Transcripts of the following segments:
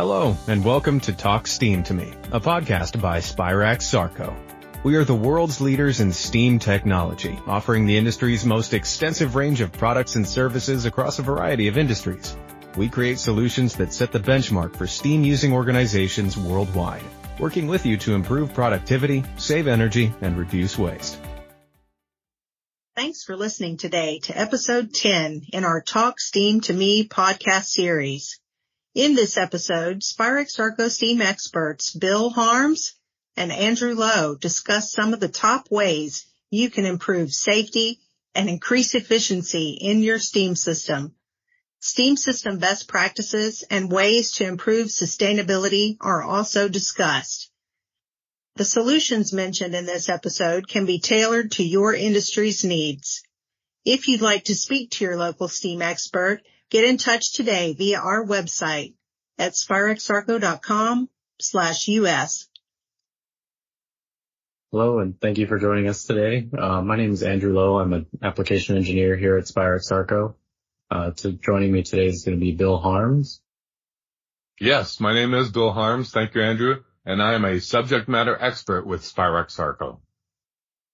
Hello, and welcome to Talk Steam to Me, a podcast by Spirax Sarco. We are the world's leaders in steam technology, offering the industry's most extensive range of products and services across a variety of industries. We create solutions that set the benchmark for steam using organizations worldwide, working with you to improve productivity, save energy, and reduce waste. Thanks for listening today to episode 10 in our Talk Steam to Me podcast series. In this episode, Sarco steam experts Bill Harms and Andrew Lo discuss some of the top ways you can improve safety and increase efficiency in your steam system. Steam system best practices and ways to improve sustainability are also discussed. The solutions mentioned in this episode can be tailored to your industry's needs. If you'd like to speak to your local steam expert, Get in touch today via our website at spiraxsarco.com slash US. Hello, and thank you for joining us today. Uh, my name is Andrew Lo. I'm an application engineer here at Spirax Sarco. Uh, to joining me today is going to be Bill Harms. Yes, my name is Bill Harms. Thank you, Andrew. And I am a subject matter expert with Spirax Sarco.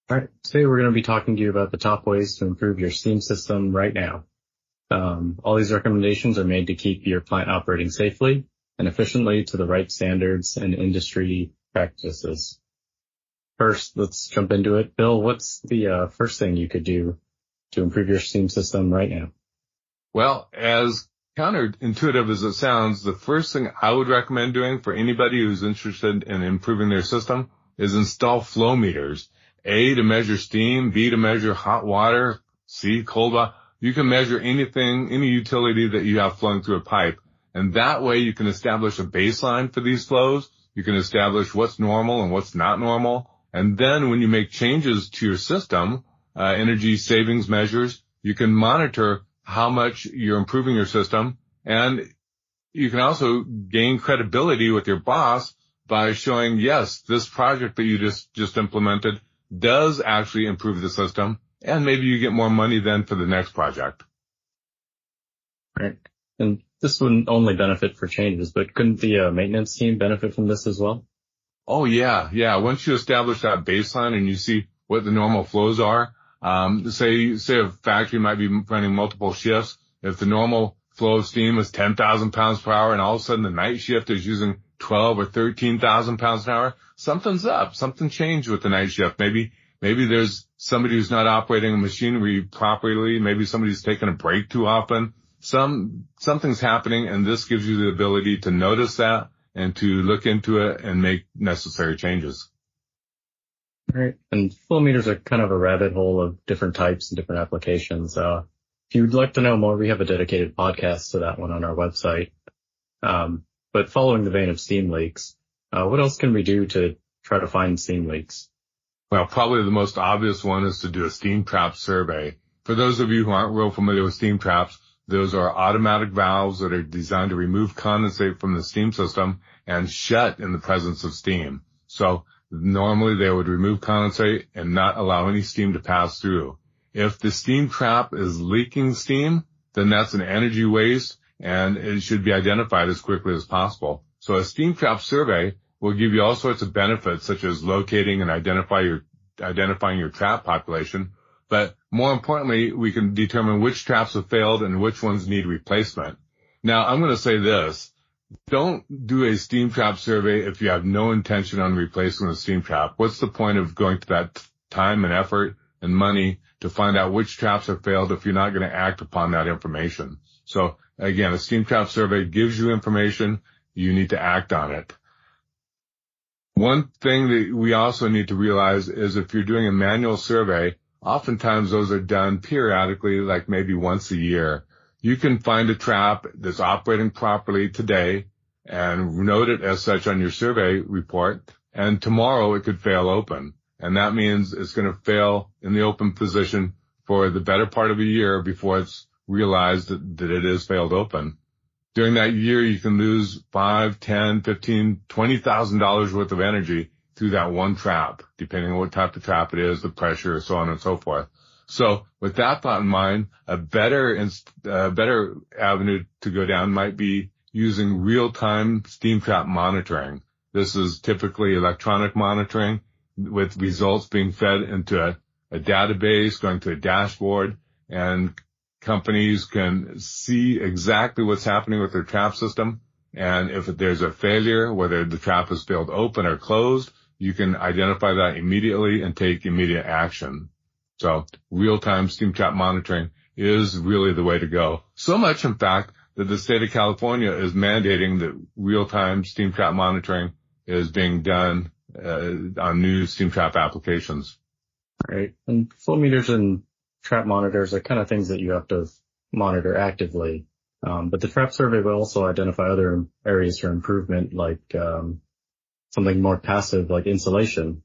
All right. Today we're going to be talking to you about the top ways to improve your steam system right now. Um, all these recommendations are made to keep your plant operating safely and efficiently to the right standards and industry practices. First, let's jump into it. Bill, what's the uh, first thing you could do to improve your steam system right now? Well, as counterintuitive as it sounds, the first thing I would recommend doing for anybody who's interested in improving their system is install flow meters. A, to measure steam, B, to measure hot water, C, cold water you can measure anything, any utility that you have flowing through a pipe. And that way you can establish a baseline for these flows. You can establish what's normal and what's not normal. And then when you make changes to your system, uh, energy savings measures, you can monitor how much you're improving your system. And you can also gain credibility with your boss by showing, yes, this project that you just, just implemented does actually improve the system and maybe you get more money then for the next project. Right. And this wouldn't only benefit for changes, but couldn't the uh, maintenance team benefit from this as well? Oh yeah, yeah. Once you establish that baseline and you see what the normal flows are, um, say say a factory might be running multiple shifts. If the normal flow of steam is 10,000 pounds per hour and all of a sudden the night shift is using 12 or 13,000 pounds an hour, something's up. Something changed with the night shift. Maybe Maybe there's somebody who's not operating a machinery properly. Maybe somebody's taking a break too often. Some, something's happening and this gives you the ability to notice that and to look into it and make necessary changes. Right. And flow meters are kind of a rabbit hole of different types and different applications. Uh, if you'd like to know more, we have a dedicated podcast to that one on our website. Um, but following the vein of steam leaks, uh, what else can we do to try to find steam leaks? Well, probably the most obvious one is to do a steam trap survey. For those of you who aren't real familiar with steam traps, those are automatic valves that are designed to remove condensate from the steam system and shut in the presence of steam. So normally they would remove condensate and not allow any steam to pass through. If the steam trap is leaking steam, then that's an energy waste and it should be identified as quickly as possible. So a steam trap survey will give you all sorts of benefits such as locating and identify your, identifying your trap population. But more importantly, we can determine which traps have failed and which ones need replacement. Now I'm going to say this. Don't do a steam trap survey if you have no intention on replacing the steam trap. What's the point of going to that time and effort and money to find out which traps have failed if you're not going to act upon that information? So again, a steam trap survey gives you information. You need to act on it. One thing that we also need to realize is if you're doing a manual survey, oftentimes those are done periodically, like maybe once a year. You can find a trap that's operating properly today and note it as such on your survey report. And tomorrow it could fail open. And that means it's going to fail in the open position for the better part of a year before it's realized that, that it is failed open during that year, you can lose five, ten, fifteen, twenty thousand dollars worth of energy through that one trap, depending on what type of trap it is, the pressure, so on and so forth. So with that thought in mind, a better, a better avenue to go down might be using real-time steam trap monitoring. This is typically electronic monitoring with results being fed into a database, going to a dashboard, and companies can see exactly what's happening with their trap system. And if there's a failure, whether the trap is failed open or closed, you can identify that immediately and take immediate action. So real-time steam trap monitoring is really the way to go. So much, in fact, that the state of California is mandating that real-time steam trap monitoring is being done uh, on new steam trap applications. Right. And flow meters and trap monitors are kind of things that you have to monitor actively. Um, but the trap survey will also identify other areas for improvement, like um, something more passive, like insulation.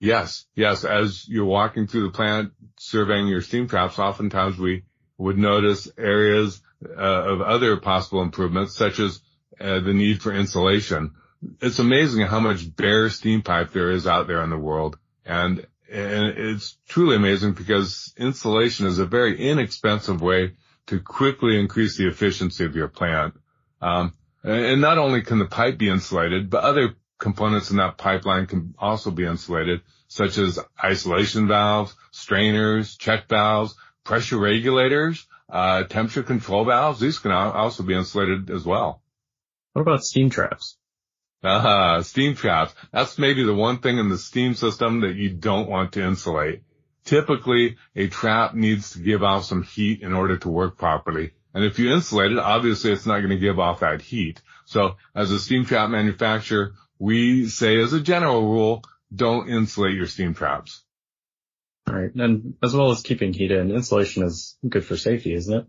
Yes, yes. As you're walking through the plant, surveying your steam traps, oftentimes we would notice areas uh, of other possible improvements, such as uh, the need for insulation. It's amazing how much bare steam pipe there is out there in the world. And, and it's truly amazing because insulation is a very inexpensive way to quickly increase the efficiency of your plant. Um, and not only can the pipe be insulated, but other components in that pipeline can also be insulated, such as isolation valves, strainers, check valves, pressure regulators, uh, temperature control valves. These can also be insulated as well. What about steam traps? Uh, steam traps. That's maybe the one thing in the steam system that you don't want to insulate. Typically, a trap needs to give off some heat in order to work properly. And if you insulate it, obviously it's not going to give off that heat. So as a steam trap manufacturer, we say as a general rule, don't insulate your steam traps. All right. And as well as keeping heat in, insulation is good for safety, isn't it?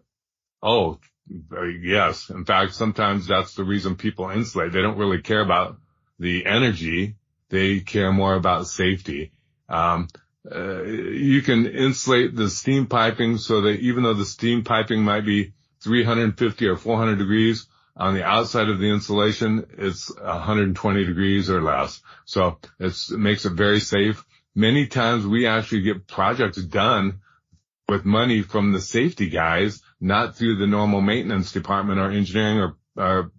Oh, yes. In fact, sometimes that's the reason people insulate. They don't really care about the energy. They care more about safety. Um, uh, you can insulate the steam piping so that even though the steam piping might be 350 or 400 degrees, on the outside of the insulation, it's 120 degrees or less. So it makes it very safe. Many times we actually get projects done with money from the safety guys, not through the normal maintenance department or engineering or, or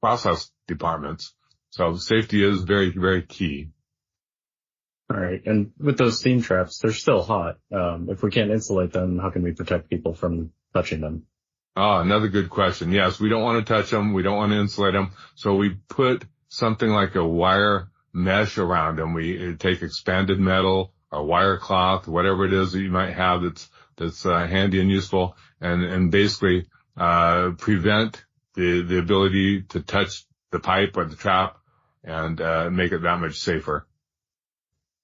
process departments. So safety is very, very key. All right. And with those steam traps, they're still hot. Um, if we can't insulate them, how can we protect people from touching them? Ah, another good question. Yes, we don't want to touch them. We don't want to insulate them. So we put something like a wire mesh around them. We take expanded metal or wire cloth, whatever it is that you might have that's, that's uh, handy and useful and, and basically, uh, prevent the, the ability to touch the pipe or the trap and, uh, make it that much safer.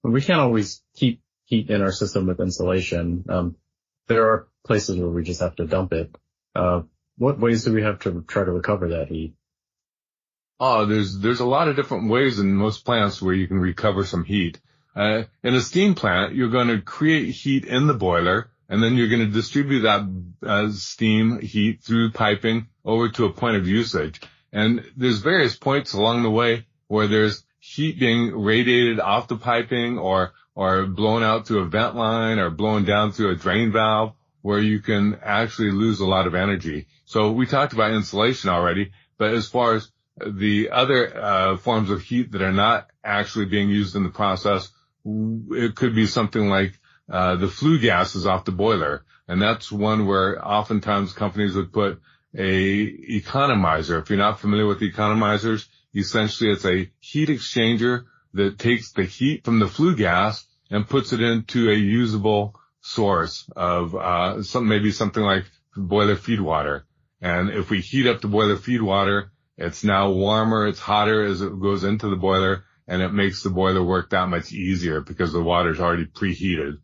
We can't always keep heat in our system with insulation. Um, there are places where we just have to dump it. Uh, what ways do we have to try to recover that heat? Oh, there's there's a lot of different ways in most plants where you can recover some heat. Uh, in a steam plant, you're going to create heat in the boiler, and then you're going to distribute that uh, steam heat through piping over to a point of usage. And there's various points along the way where there's heat being radiated off the piping or or blown out through a vent line or blown down through a drain valve where you can actually lose a lot of energy. So we talked about insulation already, but as far as the other uh, forms of heat that are not actually being used in the process, it could be something like uh, the flue gases off the boiler, and that's one where oftentimes companies would put a economizer. If you're not familiar with economizers, essentially it's a heat exchanger that takes the heat from the flue gas and puts it into a usable source of uh, some maybe something like boiler feed water. And if we heat up the boiler feed water, it's now warmer, it's hotter as it goes into the boiler, and it makes the boiler work that much easier because the water is already preheated.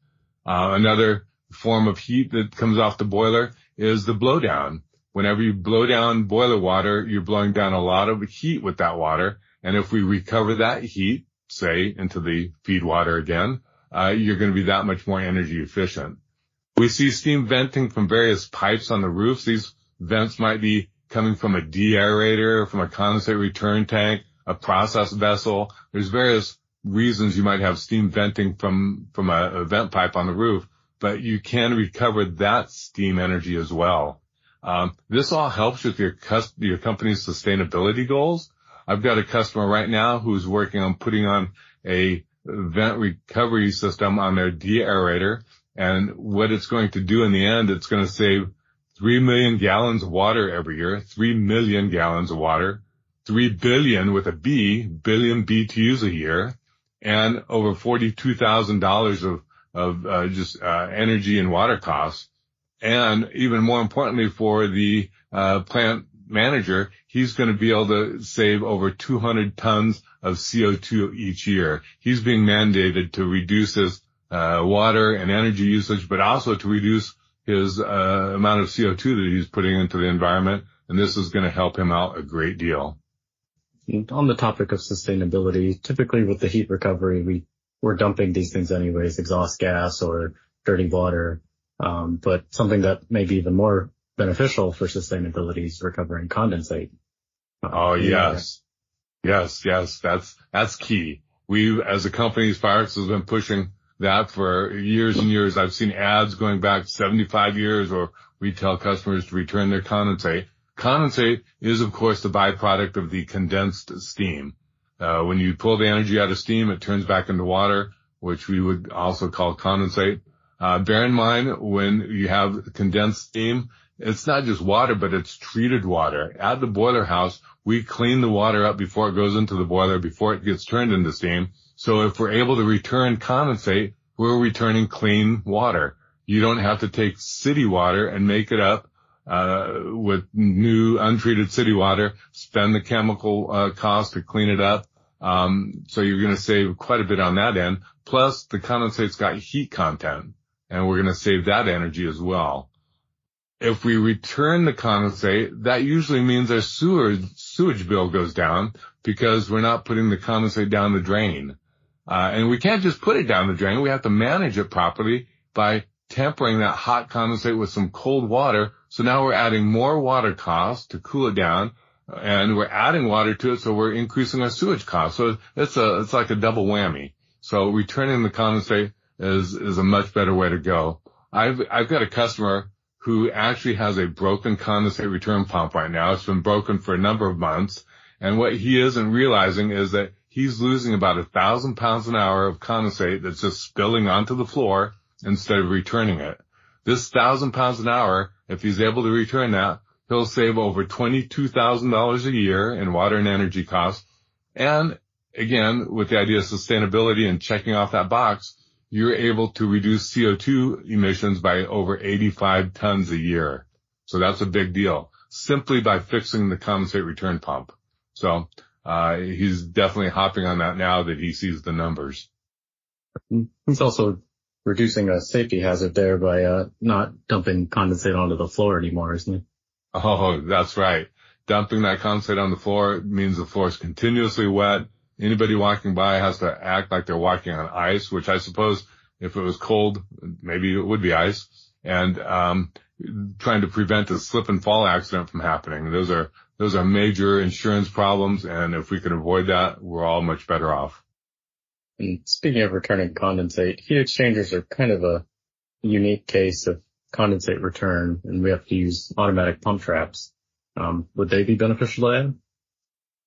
Uh, another form of heat that comes off the boiler is the blowdown. Whenever you blow down boiler water, you're blowing down a lot of heat with that water. And if we recover that heat, say into the feed water again, uh, you're going to be that much more energy efficient. We see steam venting from various pipes on the roofs. These vents might be coming from a deaerator, from a condensate return tank, a process vessel. There's various reasons you might have steam venting from, from a, a vent pipe on the roof, but you can recover that steam energy as well. Um, this all helps with your, your company's sustainability goals. I've got a customer right now who's working on putting on a vent recovery system on their deaerator. And what it's going to do in the end, it's going to save 3 million gallons of water every year, 3 million gallons of water, 3 billion with a B, billion BTUs a year, and over $42,000 of, of uh, just uh, energy and water costs. And even more importantly for the uh, plant manager, he's going to be able to save over 200 tons of CO2 each year. He's being mandated to reduce his uh, water and energy usage, but also to reduce his amount of CO2 that he's putting into the environment. And this is going to help him out a great deal. On the topic of sustainability, typically with the heat recovery, we, we're dumping these things anyways, exhaust gas or dirty water. Um, but something that may be even more beneficial for sustainability is recovering condensate. Oh, yes. Yes, yes, that's, that's key. We, as a company, Spirax has been pushing that for years and years. I've seen ads going back 75 years or we tell customers to return their condensate. Condensate is, of course, the byproduct of the condensed steam. Uh, when you pull the energy out of steam, it turns back into water, which we would also call condensate. Uh, bear in mind when you have condensed steam, it's not just water, but it's treated water. At the boiler house, we clean the water up before it goes into the boiler, before it gets turned into steam. So if we're able to return condensate, we're returning clean water. You don't have to take city water and make it up with new untreated city water, spend the chemical uh, cost to clean it up. Um, so you're going to save quite a bit on that end. Plus the condensate's got heat content and we're going to save that energy as well. If we return the condensate, that usually means our sewer, sewage bill goes down because we're not putting the condensate down the drain. Uh, and we can't just put it down the drain. We have to manage it properly by tempering that hot condensate with some cold water. So now we're adding more water costs to cool it down and we're adding water to it. So we're increasing our sewage costs. So it's a, it's like a double whammy. So returning the condensate is, is a much better way to go. I've, I've got a customer who actually has a broken condensate return pump right now. It's been broken for a number of months. And what he isn't realizing is that he's losing about a thousand pounds an hour of condensate that's just spilling onto the floor instead of returning it. This thousand pounds an hour, if he's able to return that, he'll save over $22,000 a year in water and energy costs. And again, with the idea of sustainability and checking off that box, you're able to reduce CO2 emissions by over 85 tons a year. So that's a big deal simply by fixing the condensate return pump. So uh, he's definitely hopping on that now that he sees the numbers. He's also reducing a safety hazard there by uh, not dumping condensate onto the floor anymore, isn't he? Oh, that's right. Dumping that condensate on the floor means the floor is continuously wet. Anybody walking by has to act like they're walking on ice, which I suppose if it was cold, maybe it would be ice. And um, trying to prevent a slip and fall accident from happening. Those are those are major insurance problems, and if we can avoid that, we're all much better off. And speaking of returning condensate, heat exchangers are kind of a unique case of condensate return, and we have to use automatic pump traps. Um, would they be beneficial to add?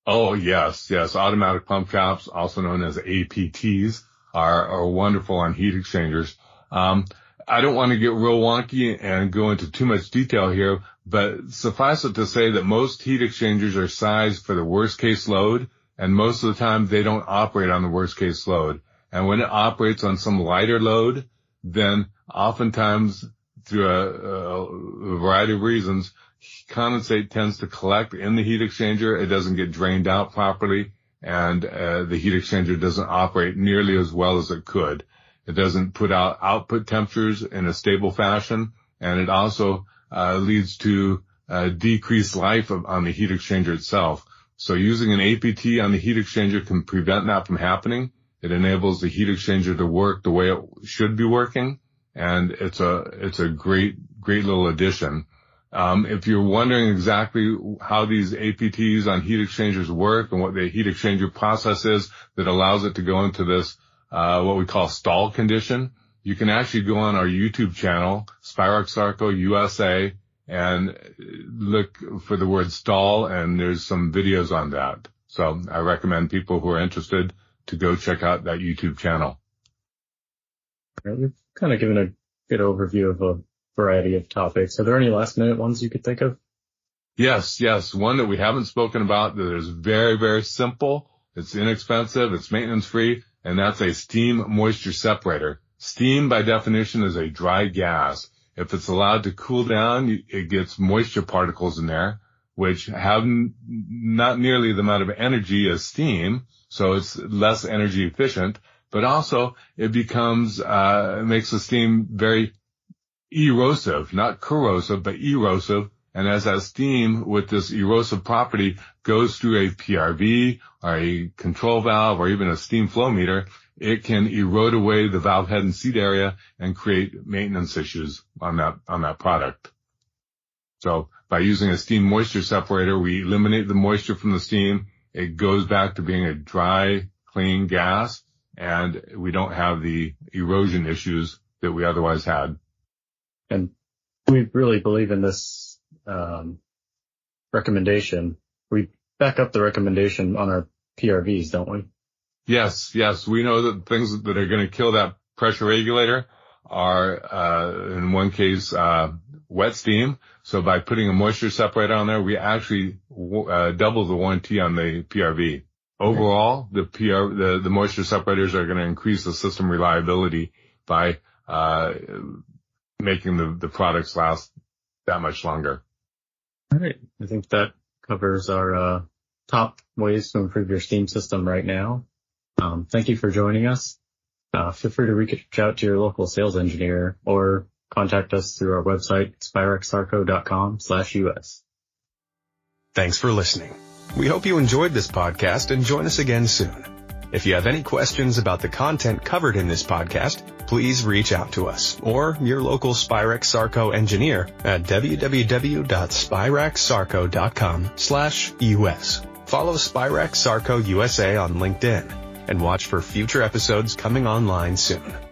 Oh yes, yes. Automatic pump traps, also known as APTs, are, are wonderful on heat exchangers. Um, I don't want to get real wonky and go into too much detail here, but suffice it to say that most heat exchangers are sized for the worst case load, and most of the time they don't operate on the worst case load. And when it operates on some lighter load, then oftentimes through a, a variety of reasons, condensate tends to collect in the heat exchanger. It doesn't get drained out properly and uh, the heat exchanger doesn't operate nearly as well as it could. It doesn't put out output temperatures in a stable fashion, and it also uh, leads to uh, decreased life of, on the heat exchanger itself. So using an APT on the heat exchanger can prevent that from happening. It enables the heat exchanger to work the way it should be working, and it's a it's a great great little addition. Um, if you're wondering exactly how these APTs on heat exchangers work and what the heat exchanger process is that allows it to go into this uh, what we call stall condition, you can actually go on our YouTube channel, Spirax Sarco USA, and look for the word stall and there's some videos on that. So I recommend people who are interested to go check out that YouTube channel. We've kind of given a good overview of a variety of topics. Are there any last minute ones you could think of? Yes, yes. One that we haven't spoken about that is very, very simple. It's inexpensive. It's maintenance free. And that's a steam moisture separator. Steam by definition is a dry gas. If it's allowed to cool down, it gets moisture particles in there, which have not nearly the amount of energy as steam. So it's less energy efficient, but also it becomes, uh, makes the steam very erosive, not corrosive, but erosive. And as that steam with this erosive property goes through a PRV or a control valve or even a steam flow meter, it can erode away the valve head and seat area and create maintenance issues on that, on that product. So by using a steam moisture separator, we eliminate the moisture from the steam. It goes back to being a dry, clean gas and we don't have the erosion issues that we otherwise had. And we really believe in this um, recommendation. We back up the recommendation on our PRVs, don't we? Yes, yes. We know that things that are going to kill that pressure regulator are, uh, in one case, uh, wet steam. So by putting a moisture separator on there, we actually uh, double the warranty on the PRV. Overall, the PR, the, the moisture separators are going to increase the system reliability by, uh, making the, the products last that much longer. All right. I think that covers our, uh, top ways to improve your steam system right now. Um, thank you for joining us. Uh, feel free to reach out to your local sales engineer or contact us through our website, spiraxsarco.com slash US. Thanks for listening. We hope you enjoyed this podcast and join us again soon. If you have any questions about the content covered in this podcast, please reach out to us or your local Spirax Sarco engineer at www.spiraxsarco.com slash US. Follow Spirax Sarco USA on LinkedIn and watch for future episodes coming online soon.